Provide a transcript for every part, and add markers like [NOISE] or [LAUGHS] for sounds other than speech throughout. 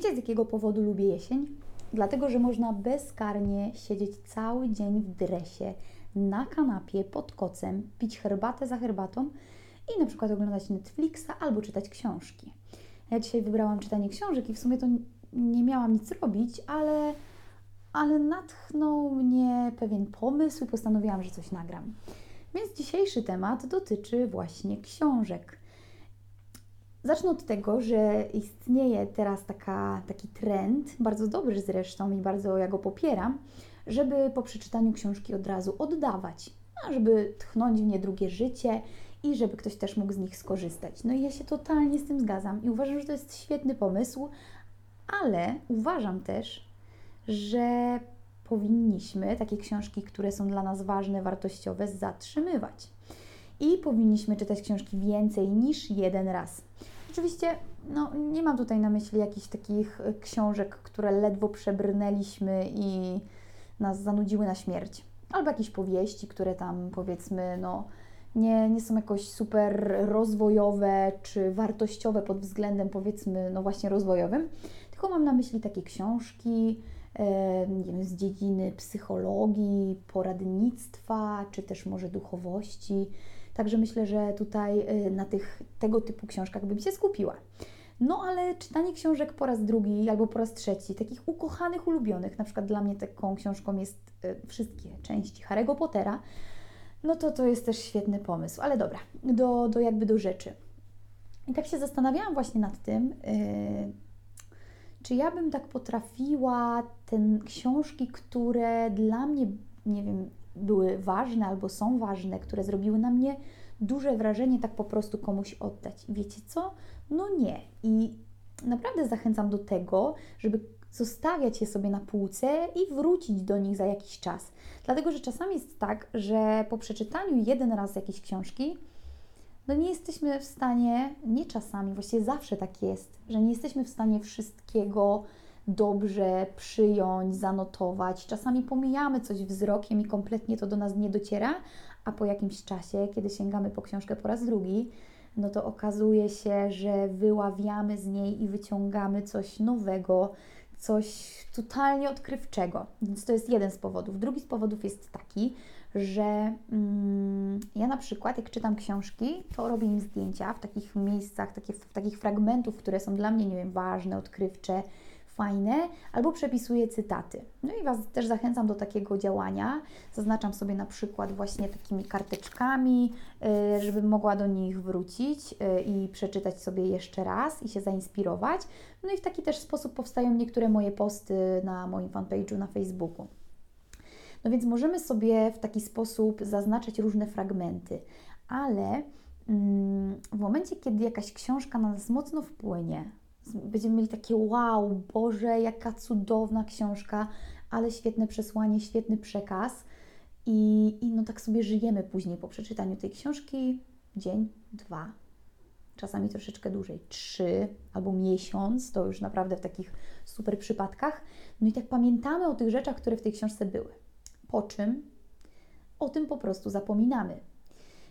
Wiecie, z jakiego powodu lubię jesień? Dlatego, że można bezkarnie siedzieć cały dzień w dresie, na kanapie, pod kocem, pić herbatę za herbatą i na przykład oglądać Netflixa albo czytać książki. Ja dzisiaj wybrałam czytanie książek i w sumie to nie miałam nic robić, ale, ale natchnął mnie pewien pomysł i postanowiłam, że coś nagram. Więc dzisiejszy temat dotyczy właśnie książek. Zacznę od tego, że istnieje teraz taka, taki trend, bardzo dobry zresztą i bardzo ja go popieram, żeby po przeczytaniu książki od razu oddawać, żeby tchnąć w nie drugie życie i żeby ktoś też mógł z nich skorzystać. No i ja się totalnie z tym zgadzam i uważam, że to jest świetny pomysł, ale uważam też, że powinniśmy takie książki, które są dla nas ważne, wartościowe, zatrzymywać. I powinniśmy czytać książki więcej niż jeden raz. Oczywiście no, nie mam tutaj na myśli jakichś takich książek, które ledwo przebrnęliśmy i nas zanudziły na śmierć. Albo jakieś powieści, które tam powiedzmy, no, nie, nie są jakoś super rozwojowe czy wartościowe pod względem powiedzmy, no właśnie rozwojowym, tylko mam na myśli takie książki, wiem, z dziedziny psychologii, poradnictwa, czy też może duchowości. Także myślę, że tutaj e, na tych tego typu książkach bym się skupiła. No ale czytanie książek po raz drugi albo po raz trzeci, takich ukochanych, ulubionych, na przykład dla mnie taką książką jest y, wszystkie części Harry'ego Pottera, no to to jest też świetny pomysł. Ale dobra, do, do jakby do rzeczy. I tak się zastanawiałam właśnie nad tym, y, czy ja bym tak potrafiła ten książki, które dla mnie, nie wiem, były ważne albo są ważne, które zrobiły na mnie duże wrażenie, tak po prostu komuś oddać. I wiecie co? No nie. I naprawdę zachęcam do tego, żeby zostawiać je sobie na półce i wrócić do nich za jakiś czas. Dlatego, że czasami jest tak, że po przeczytaniu jeden raz jakiejś książki, no nie jesteśmy w stanie, nie czasami, właściwie zawsze tak jest, że nie jesteśmy w stanie wszystkiego dobrze przyjąć, zanotować. Czasami pomijamy coś wzrokiem i kompletnie to do nas nie dociera, a po jakimś czasie, kiedy sięgamy po książkę po raz drugi, no to okazuje się, że wyławiamy z niej i wyciągamy coś nowego, coś totalnie odkrywczego. Więc to jest jeden z powodów. Drugi z powodów jest taki, że mm, ja na przykład, jak czytam książki, to robię im zdjęcia w takich miejscach, takie, w takich fragmentów, które są dla mnie, nie wiem, ważne, odkrywcze, fajne, albo przepisuję cytaty. No i Was też zachęcam do takiego działania. Zaznaczam sobie na przykład właśnie takimi karteczkami, y, żebym mogła do nich wrócić y, i przeczytać sobie jeszcze raz i się zainspirować. No i w taki też sposób powstają niektóre moje posty na moim fanpage'u na Facebooku. No więc możemy sobie w taki sposób zaznaczać różne fragmenty, ale mm, w momencie, kiedy jakaś książka na nas mocno wpłynie, będziemy mieli takie wow, Boże, jaka cudowna książka, ale świetne przesłanie, świetny przekaz. I, I no tak sobie żyjemy później po przeczytaniu tej książki dzień, dwa, czasami troszeczkę dłużej, trzy albo miesiąc, to już naprawdę w takich super przypadkach. No i tak pamiętamy o tych rzeczach, które w tej książce były. Po czym o tym po prostu zapominamy.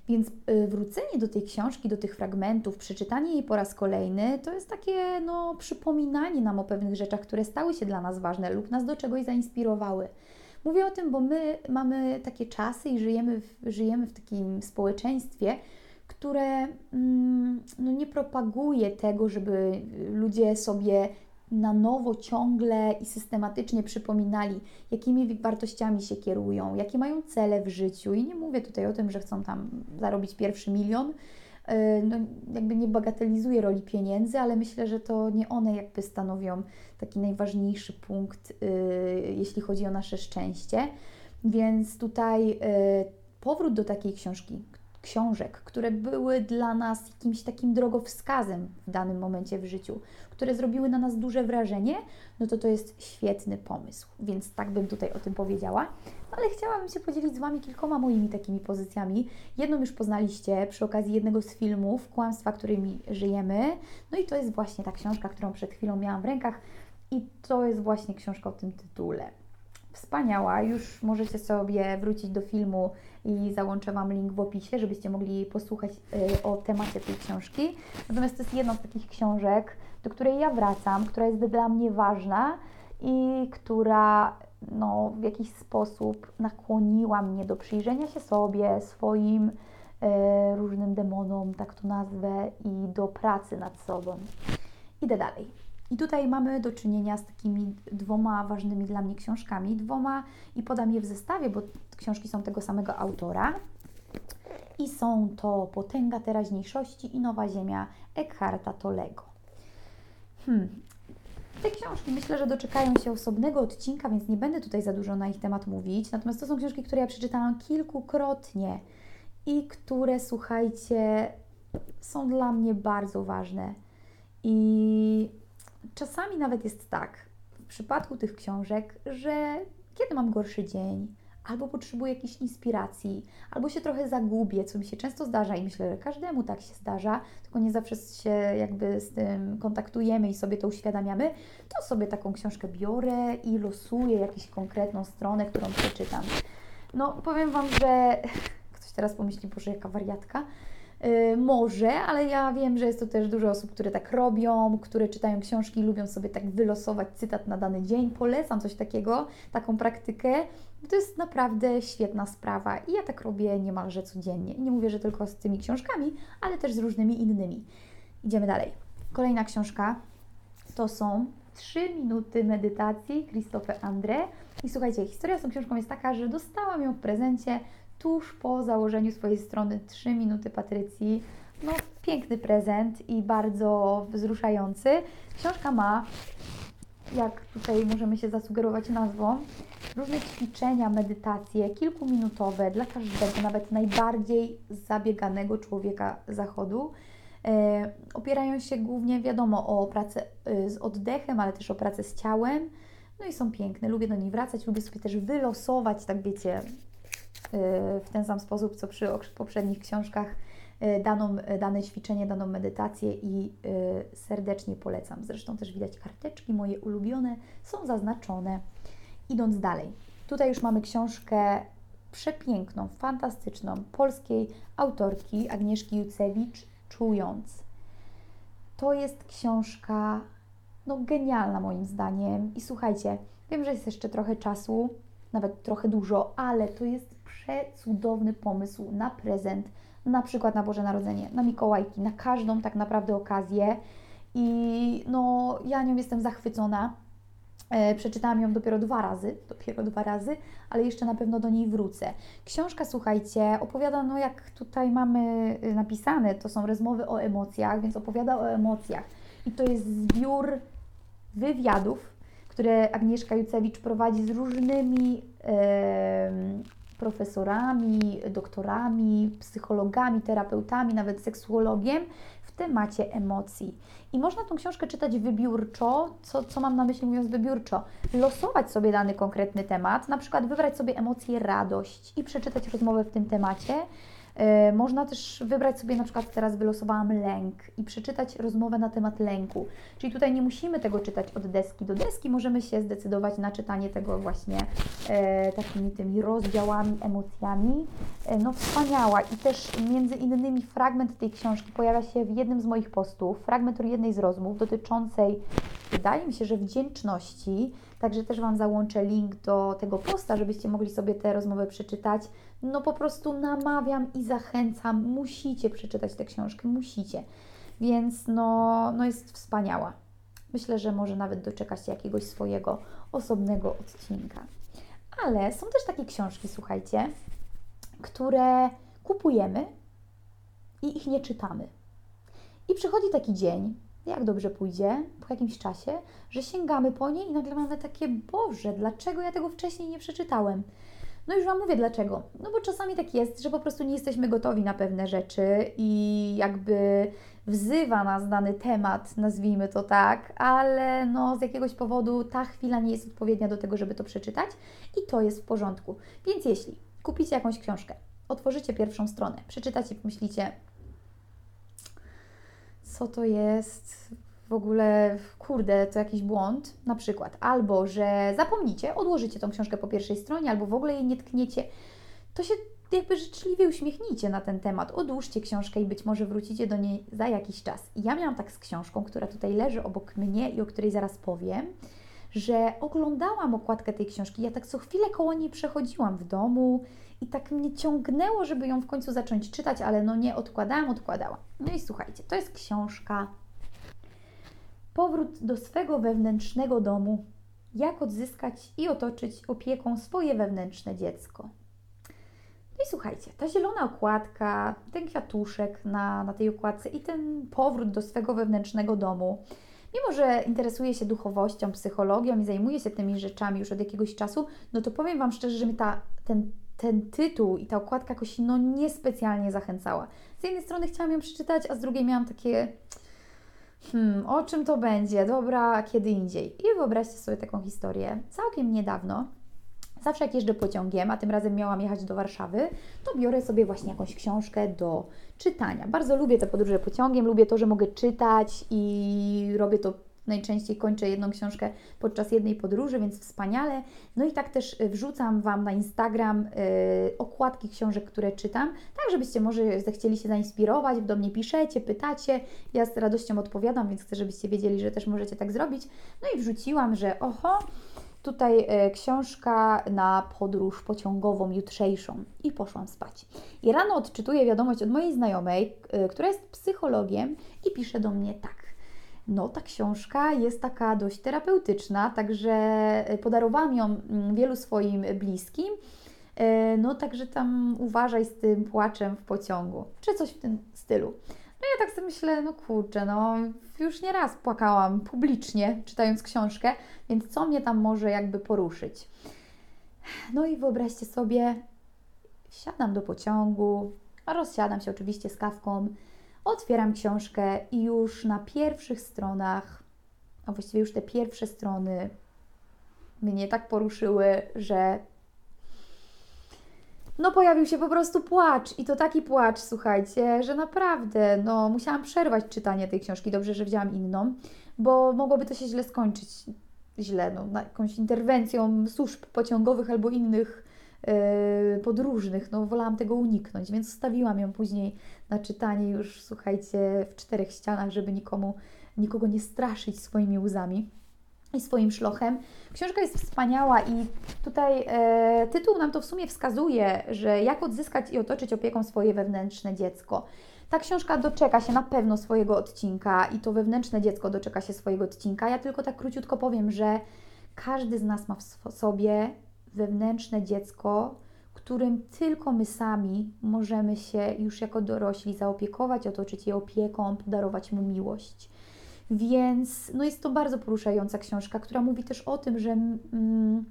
Więc y, wrócenie do tej książki, do tych fragmentów, przeczytanie jej po raz kolejny, to jest takie no, przypominanie nam o pewnych rzeczach, które stały się dla nas ważne lub nas do czegoś zainspirowały. Mówię o tym, bo my mamy takie czasy i żyjemy w, żyjemy w takim społeczeństwie, które mm, no, nie propaguje tego, żeby ludzie sobie na nowo ciągle i systematycznie przypominali, jakimi wartościami się kierują, jakie mają cele w życiu. I nie mówię tutaj o tym, że chcą tam zarobić pierwszy milion. E, no, jakby nie bagatelizuję roli pieniędzy, ale myślę, że to nie one jakby stanowią taki najważniejszy punkt, e, jeśli chodzi o nasze szczęście. Więc tutaj e, powrót do takiej książki, książek, które były dla nas jakimś takim drogowskazem w danym momencie w życiu, które zrobiły na nas duże wrażenie, no to to jest świetny pomysł. Więc tak bym tutaj o tym powiedziała. Ale chciałabym się podzielić z Wami kilkoma moimi takimi pozycjami. Jedną już poznaliście przy okazji jednego z filmów, Kłamstwa, którymi żyjemy. No i to jest właśnie ta książka, którą przed chwilą miałam w rękach. I to jest właśnie książka o tym tytule. Wspaniała. Już możecie sobie wrócić do filmu i załączę Wam link w opisie, żebyście mogli posłuchać y, o temacie tej książki. Natomiast to jest jedna z takich książek, do której ja wracam, która jest dla mnie ważna i która no, w jakiś sposób nakłoniła mnie do przyjrzenia się sobie, swoim e, różnym demonom, tak to nazwę, i do pracy nad sobą. Idę dalej. I tutaj mamy do czynienia z takimi dwoma ważnymi dla mnie książkami. Dwoma i podam je w zestawie, bo książki są tego samego autora. I są to Potęga teraźniejszości i Nowa Ziemia Eckharta Tolego. Hmm. Te książki myślę, że doczekają się osobnego odcinka, więc nie będę tutaj za dużo na ich temat mówić. Natomiast to są książki, które ja przeczytałam kilkukrotnie i które, słuchajcie, są dla mnie bardzo ważne. I czasami nawet jest tak, w przypadku tych książek, że kiedy mam gorszy dzień, albo potrzebuję jakiejś inspiracji, albo się trochę zagubię, co mi się często zdarza i myślę, że każdemu tak się zdarza, tylko nie zawsze się jakby z tym kontaktujemy i sobie to uświadamiamy, to sobie taką książkę biorę i losuję jakąś konkretną stronę, którą przeczytam. No, powiem Wam, że [LAUGHS] ktoś teraz pomyśli, Boże, jaka wariatka, może, ale ja wiem, że jest to też dużo osób, które tak robią, które czytają książki lubią sobie tak wylosować cytat na dany dzień. Polecam coś takiego, taką praktykę. To jest naprawdę świetna sprawa i ja tak robię niemalże codziennie. Nie mówię, że tylko z tymi książkami, ale też z różnymi innymi. Idziemy dalej. Kolejna książka to są Trzy minuty medytacji Christophe André. I słuchajcie, historia z tą książką jest taka, że dostałam ją w prezencie tuż po założeniu swojej strony 3 minuty Patrycji. No, piękny prezent i bardzo wzruszający. Książka ma, jak tutaj możemy się zasugerować nazwą, różne ćwiczenia, medytacje, kilkuminutowe dla każdego, nawet najbardziej zabieganego człowieka zachodu. E, opierają się głównie, wiadomo, o pracę y, z oddechem, ale też o pracę z ciałem. No i są piękne, lubię do nich wracać, lubię sobie też wylosować, tak wiecie, w ten sam sposób, co przy poprzednich książkach, e, daną, dane ćwiczenie, daną medytację i e, serdecznie polecam. Zresztą też widać karteczki moje ulubione są zaznaczone. Idąc dalej, tutaj już mamy książkę przepiękną, fantastyczną polskiej autorki Agnieszki Jucewicz, Czując. To jest książka no, genialna moim zdaniem. I słuchajcie, wiem, że jest jeszcze trochę czasu, nawet trochę dużo, ale to jest przecudowny pomysł na prezent, na przykład na Boże Narodzenie, na Mikołajki, na każdą tak naprawdę okazję. I no, ja nią jestem zachwycona. E, przeczytałam ją dopiero dwa razy, dopiero dwa razy, ale jeszcze na pewno do niej wrócę. Książka, słuchajcie, opowiada, no jak tutaj mamy y, napisane, to są rozmowy o emocjach, więc opowiada o emocjach. I to jest zbiór wywiadów, które Agnieszka Jucewicz prowadzi z różnymi profesorami, doktorami, psychologami, terapeutami, nawet seksuologiem w temacie emocji. I można tą książkę czytać wybiórczo. Co, co mam na myśli mówiąc wybiórczo? Losować sobie dany konkretny temat, na przykład wybrać sobie emocję radość i przeczytać rozmowę w tym temacie można też wybrać sobie, na przykład teraz wylosowałam lęk i przeczytać rozmowę na temat lęku. Czyli tutaj nie musimy tego czytać od deski do deski, możemy się zdecydować na czytanie tego właśnie e, takimi tymi rozdziałami, emocjami. E, no wspaniała i też między innymi fragment tej książki pojawia się w jednym z moich postów, fragment jednej z rozmów dotyczącej, wydaje mi się, że wdzięczności, Także też Wam załączę link do tego posta, żebyście mogli sobie tę rozmowę przeczytać. No po prostu namawiam i zachęcam, musicie przeczytać tę książkę, musicie. Więc no, no jest wspaniała. Myślę, że może nawet doczekać się jakiegoś swojego osobnego odcinka. Ale są też takie książki, słuchajcie, które kupujemy i ich nie czytamy. I przychodzi taki dzień, jak dobrze pójdzie po jakimś czasie, że sięgamy po nie i nagle mamy takie, Boże, dlaczego ja tego wcześniej nie przeczytałem? No już Wam mówię dlaczego. No bo czasami tak jest, że po prostu nie jesteśmy gotowi na pewne rzeczy i jakby wzywa nas dany temat, nazwijmy to tak, ale no z jakiegoś powodu ta chwila nie jest odpowiednia do tego, żeby to przeczytać i to jest w porządku. Więc jeśli kupicie jakąś książkę, otworzycie pierwszą stronę, przeczytacie, myślicie, co to jest, w ogóle, kurde, to jakiś błąd, na przykład, albo że zapomnicie, odłożycie tą książkę po pierwszej stronie, albo w ogóle jej nie tkniecie, to się jakby życzliwie uśmiechnijcie na ten temat, odłóżcie książkę i być może wrócicie do niej za jakiś czas. Ja miałam tak z książką, która tutaj leży obok mnie i o której zaraz powiem, że oglądałam okładkę tej książki, ja tak co chwilę koło niej przechodziłam w domu i tak mnie ciągnęło, żeby ją w końcu zacząć czytać, ale no nie odkładałam, odkładałam. No i słuchajcie, to jest książka Powrót do swego wewnętrznego domu. Jak odzyskać i otoczyć opieką swoje wewnętrzne dziecko. No i słuchajcie, ta zielona okładka, ten kwiatuszek na, na tej okładce i ten powrót do swego wewnętrznego domu. Mimo, że interesuję się duchowością, psychologią i zajmuję się tymi rzeczami już od jakiegoś czasu, no to powiem Wam szczerze, że mi ta, ten, ten tytuł i ta okładka jakoś no niespecjalnie zachęcała. Z jednej strony chciałam ją przeczytać, a z drugiej miałam takie hmm, o czym to będzie? Dobra, kiedy indziej. I wyobraźcie sobie taką historię. Całkiem niedawno, zawsze jak jeżdżę pociągiem, a tym razem miałam jechać do Warszawy, to biorę sobie właśnie jakąś książkę do czytania. Bardzo lubię te podróże pociągiem, lubię to, że mogę czytać i robię to najczęściej kończę jedną książkę podczas jednej podróży, więc wspaniale. No i tak też wrzucam Wam na Instagram yy, okładki książek, które czytam, tak żebyście może zechcieli się zainspirować, do mnie piszecie, pytacie, ja z radością odpowiadam, więc chcę, żebyście wiedzieli, że też możecie tak zrobić. No i wrzuciłam, że oho, tutaj e, książka na podróż pociągową jutrzejszą i poszłam spać. I rano odczytuję wiadomość od mojej znajomej, e, która jest psychologiem i pisze do mnie tak. No, ta książka jest taka dość terapeutyczna, także e, podarowałam ją mm, wielu swoim bliskim. E, no, także tam uważaj z tym płaczem w pociągu, czy coś w tym stylu. No ja tak sobie myślę, no kurczę, no już nie raz płakałam publicznie czytając książkę, więc co mnie tam może jakby poruszyć? No i wyobraźcie sobie, wsiadam do pociągu, rozsiadam się oczywiście z kawką, otwieram książkę i już na pierwszych stronach, a właściwie już te pierwsze strony mnie tak poruszyły, że no pojawił się po prostu płacz i to taki płacz, słuchajcie, że naprawdę, no musiałam przerwać czytanie tej książki, dobrze, że wzięłam inną, bo mogłoby to się źle skończyć, źle, no, jakąś interwencją służb pociągowych albo innych podróżnych, no wolałam tego uniknąć, więc stawiłam ją później na czytanie już, słuchajcie, w czterech ścianach, żeby nikomu, nikogo nie straszyć swoimi łzami i swoim szlochem. Książka jest wspaniała i tutaj e, tytuł nam to w sumie wskazuje, że jak odzyskać i otoczyć opieką swoje wewnętrzne dziecko. Ta książka doczeka się na pewno swojego odcinka i to wewnętrzne dziecko doczeka się swojego odcinka. Ja tylko tak króciutko powiem, że każdy z nas ma w sobie wewnętrzne dziecko, którym tylko my sami możemy się już jako dorośli zaopiekować, otoczyć je opieką, podarować mu miłość. Więc no jest to bardzo poruszająca książka, która mówi też o tym, że mm,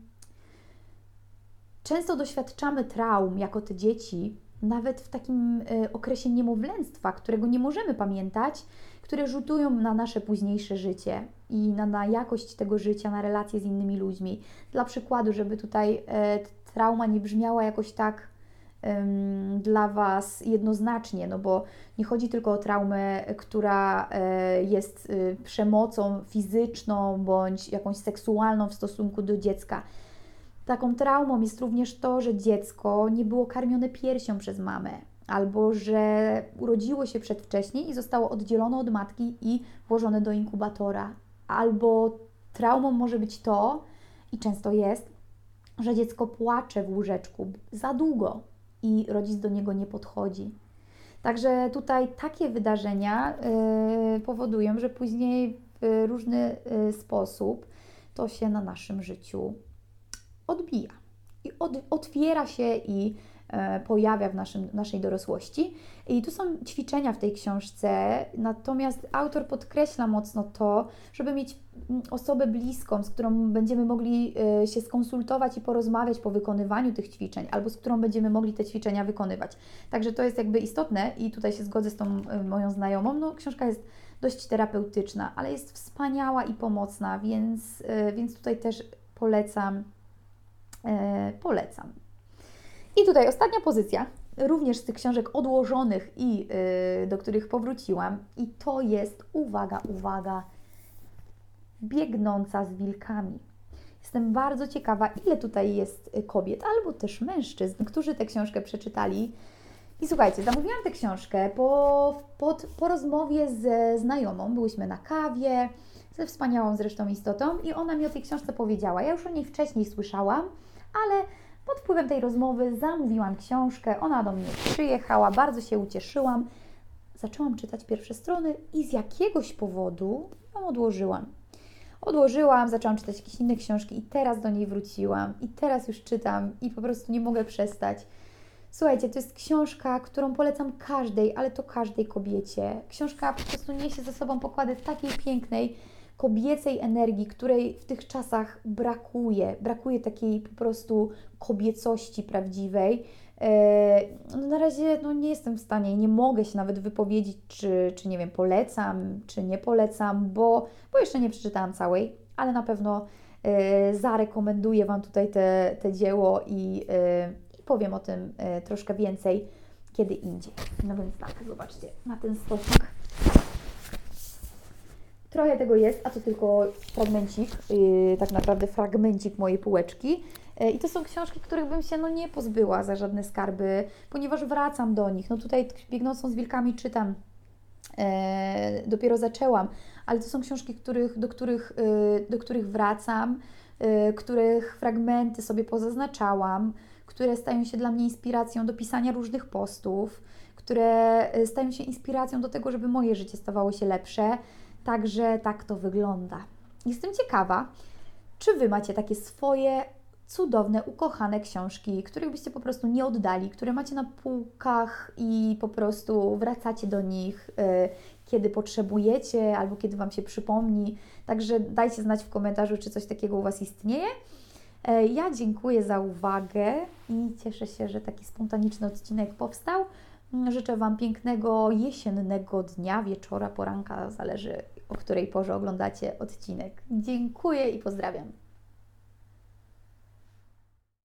często doświadczamy traum jako te dzieci, nawet w takim y, okresie niemowlęctwa, którego nie możemy pamiętać, które rzutują na nasze późniejsze życie i na, na jakość tego życia, na relacje z innymi ludźmi. Dla przykładu, żeby tutaj y, trauma nie brzmiała jakoś tak dla Was jednoznacznie, no bo nie chodzi tylko o traumę, która e, jest y, przemocą fizyczną bądź jakąś seksualną w stosunku do dziecka. Taką traumą jest również to, że dziecko nie było karmione piersią przez mamę, albo że urodziło się przedwcześnie i zostało oddzielone od matki i włożone do inkubatora, albo traumą może być to, i często jest, że dziecko płacze w łóżeczku za długo, i rodzic do niego nie podchodzi. Także tutaj takie wydarzenia y, powodują, że później w różny y, sposób to się na naszym życiu odbija i od, otwiera się i pojawia w naszym, naszej dorosłości. I tu są ćwiczenia w tej książce, natomiast autor podkreśla mocno to, żeby mieć mm, osobę bliską, z którą będziemy mogli e, się skonsultować i porozmawiać po wykonywaniu tych ćwiczeń, albo z którą będziemy mogli te ćwiczenia wykonywać. Także to jest jakby istotne i tutaj się zgodzę z tą e, moją znajomą. No, książka jest dość terapeutyczna, ale jest wspaniała i pomocna, więc, więc tutaj też polecam. Polecam. I tutaj ostatnia pozycja, również z tych książek odłożonych i yy, do których powróciłam, i to jest, uwaga, uwaga, Biegnąca z wilkami. Jestem bardzo ciekawa, ile tutaj jest y, kobiet albo też mężczyzn, którzy tę książkę przeczytali. I słuchajcie, zamówiłam tę książkę po, po, po rozmowie ze znajomą. Byłyśmy na kawie, ze wspaniałą zresztą istotą, i ona mi o tej książce powiedziała. Ja już o niej wcześniej słyszałam, ale pod wpływem tej rozmowy zamówiłam książkę. Ona do mnie przyjechała, bardzo się ucieszyłam. Zaczęłam czytać pierwsze strony i z jakiegoś powodu ją odłożyłam. Odłożyłam, zaczęłam czytać jakieś inne książki i teraz do niej wróciłam. I teraz już czytam i po prostu nie mogę przestać. Słuchajcie, to jest książka, którą polecam każdej, ale to każdej kobiecie. Książka po prostu niesie ze sobą pokłady takiej pięknej, kobiecej energii, której w tych czasach brakuje. Brakuje takiej po prostu kobiecości prawdziwej. No na razie no, nie jestem w stanie nie mogę się nawet wypowiedzieć, czy, czy nie wiem, polecam, czy nie polecam, bo, bo jeszcze nie przeczytałam całej, ale na pewno e, zarekomenduję Wam tutaj te, te dzieło i, e, i powiem o tym e, troszkę więcej kiedy indziej. No więc tak, zobaczcie, na ten sposób. Trochę tego jest, a to tylko fragmencik, yy, tak naprawdę fragmencik mojej półeczki. Yy, I to są książki, których bym się no, nie pozbyła za żadne skarby, ponieważ wracam do nich. No tutaj Biegnącą z wilkami czytam, yy, dopiero zaczęłam, ale to są książki, których, do, których, yy, do których wracam, yy, których fragmenty sobie pozaznaczałam, które stają się dla mnie inspiracją do pisania różnych postów, które yy, stają się inspiracją do tego, żeby moje życie stawało się lepsze. Także tak to wygląda. Jestem ciekawa, czy Wy macie takie swoje cudowne, ukochane książki, których byście po prostu nie oddali, które macie na półkach i po prostu wracacie do nich, yy, kiedy potrzebujecie albo kiedy Wam się przypomni. Także dajcie znać w komentarzu, czy coś takiego u Was istnieje. Yy, ja dziękuję za uwagę i cieszę się, że taki spontaniczny odcinek powstał. Życzę Wam pięknego jesiennego dnia, wieczora, poranka, zależy o której porze oglądacie odcinek. Dziękuję i pozdrawiam.